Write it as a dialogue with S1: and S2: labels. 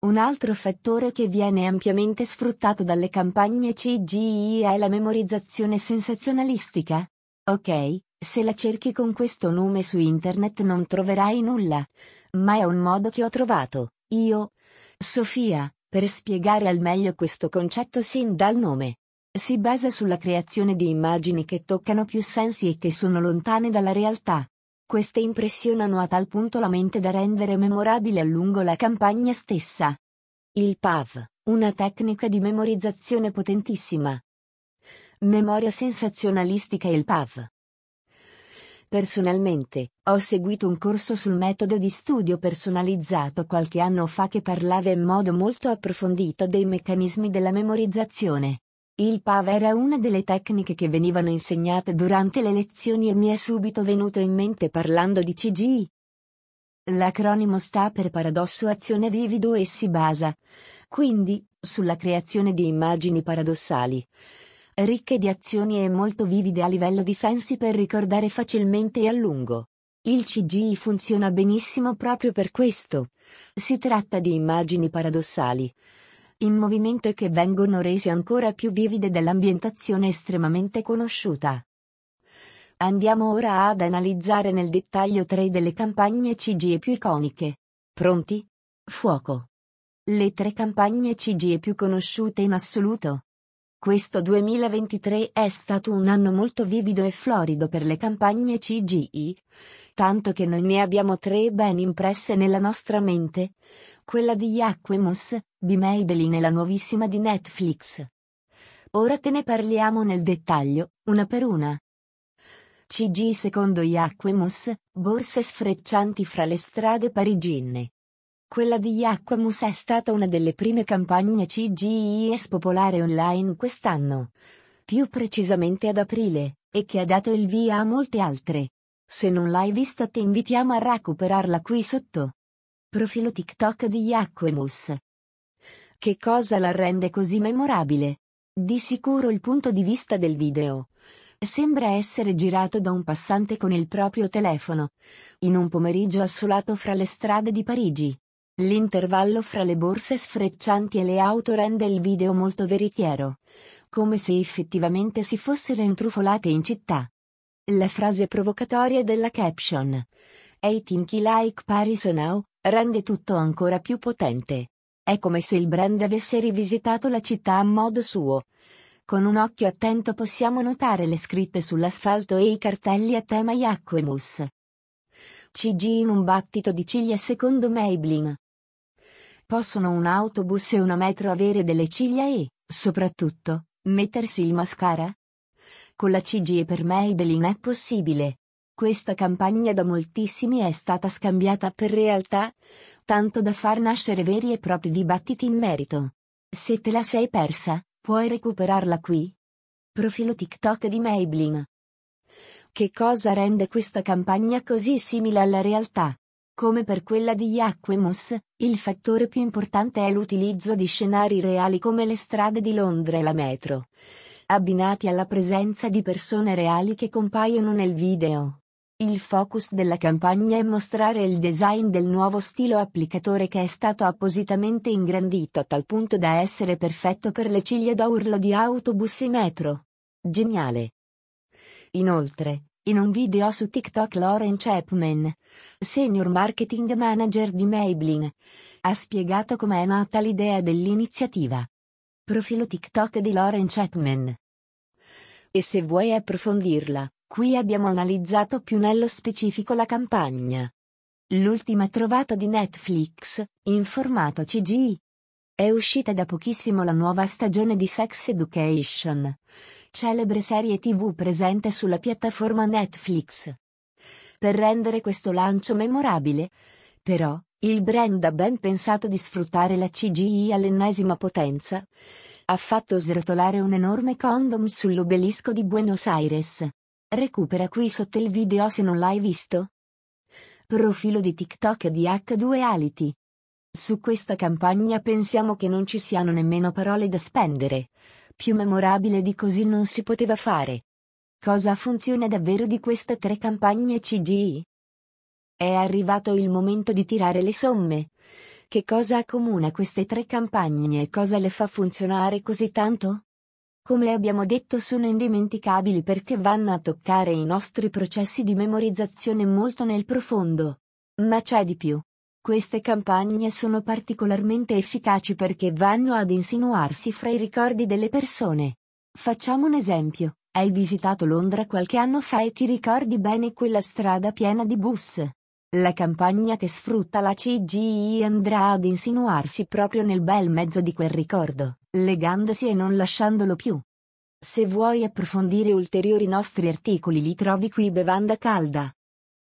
S1: Un altro fattore che viene ampiamente sfruttato dalle campagne CGI è la memorizzazione sensazionalistica. Ok, se la cerchi con questo nome su internet non troverai nulla. Ma è un modo che ho trovato, io, Sofia, per spiegare al meglio questo concetto sin dal nome. Si basa sulla creazione di immagini che toccano più sensi e che sono lontane dalla realtà. Queste impressionano a tal punto la mente da rendere memorabile a lungo la campagna stessa. Il PAV, una tecnica di memorizzazione potentissima. Memoria sensazionalistica Il PAV. Personalmente, ho seguito un corso sul metodo di studio personalizzato qualche anno fa che parlava in modo molto approfondito dei meccanismi della memorizzazione. Il PAV era una delle tecniche che venivano insegnate durante le lezioni e mi è subito venuto in mente parlando di CGI. L'acronimo sta per paradosso azione vivido e si basa, quindi, sulla creazione di immagini paradossali, ricche di azioni e molto vivide a livello di sensi per ricordare facilmente e a lungo. Il CGI funziona benissimo proprio per questo. Si tratta di immagini paradossali in movimento e che vengono resi ancora più vivide dall'ambientazione estremamente conosciuta. Andiamo ora ad analizzare nel dettaglio tre delle campagne CGE più iconiche. Pronti? Fuoco. Le tre campagne CGE più conosciute in assoluto. Questo 2023 è stato un anno molto vivido e florido per le campagne CGI, tanto che noi ne abbiamo tre ben impresse nella nostra mente, quella di Jacquemus, di Maybelline e la nuovissima di Netflix. Ora te ne parliamo nel dettaglio, una per una. CG secondo Jacquemus, borse sfreccianti fra le strade parigine. Quella di Jacquemus è stata una delle prime campagne CGIS popolare online quest'anno. Più precisamente ad aprile, e che ha dato il via a molte altre. Se non l'hai vista ti invitiamo a recuperarla qui sotto. Profilo TikTok di Jacquemus. Che cosa la rende così memorabile? Di sicuro il punto di vista del video. Sembra essere girato da un passante con il proprio telefono. In un pomeriggio assolato fra le strade di Parigi. L'intervallo fra le borse sfreccianti e le auto rende il video molto veritiero. Come se effettivamente si fossero intrufolate in città. La frase provocatoria della caption. I think like Paris now, rende tutto ancora più potente. È come se il brand avesse rivisitato la città a modo suo. Con un occhio attento possiamo notare le scritte sull'asfalto e i cartelli a tema Jacquemus. CG in un battito di ciglia secondo Maybelline. Possono un autobus e una metro avere delle ciglia e, soprattutto, mettersi il mascara? Con la CG per Maybelline è possibile. Questa campagna da moltissimi è stata scambiata per realtà, tanto da far nascere veri e propri dibattiti in merito. Se te la sei persa, puoi recuperarla qui. Profilo TikTok di Maybelline. Che cosa rende questa campagna così simile alla realtà? Come per quella di Jacquemus, il fattore più importante è l'utilizzo di scenari reali come le strade di Londra e la metro, abbinati alla presenza di persone reali che compaiono nel video. Il focus della campagna è mostrare il design del nuovo stilo applicatore che è stato appositamente ingrandito a tal punto da essere perfetto per le ciglia da urlo di autobus e metro. Geniale. Inoltre, in un video su TikTok Lauren Chapman, senior marketing manager di Maybelline, ha spiegato com'è nata l'idea dell'iniziativa. Profilo TikTok di Lauren Chapman. E se vuoi approfondirla, Qui abbiamo analizzato più nello specifico la campagna. L'ultima trovata di Netflix, in formato CGI. È uscita da pochissimo la nuova stagione di Sex Education, celebre serie tv presente sulla piattaforma Netflix. Per rendere questo lancio memorabile, però, il brand ha ben pensato di sfruttare la CGI all'ennesima potenza. Ha fatto srotolare un enorme condom sull'obelisco di Buenos Aires. Recupera qui sotto il video se non l'hai visto. Profilo di TikTok di H2 Ality. Su questa campagna pensiamo che non ci siano nemmeno parole da spendere. Più memorabile di così non si poteva fare. Cosa funziona davvero di queste tre campagne CGI? È arrivato il momento di tirare le somme. Che cosa accomuna queste tre campagne e cosa le fa funzionare così tanto? Come abbiamo detto sono indimenticabili perché vanno a toccare i nostri processi di memorizzazione molto nel profondo. Ma c'è di più. Queste campagne sono particolarmente efficaci perché vanno ad insinuarsi fra i ricordi delle persone. Facciamo un esempio. Hai visitato Londra qualche anno fa e ti ricordi bene quella strada piena di bus. La campagna che sfrutta la CGI andrà ad insinuarsi proprio nel bel mezzo di quel ricordo, legandosi e non lasciandolo più. Se vuoi approfondire ulteriori nostri articoli li trovi qui Bevanda Calda.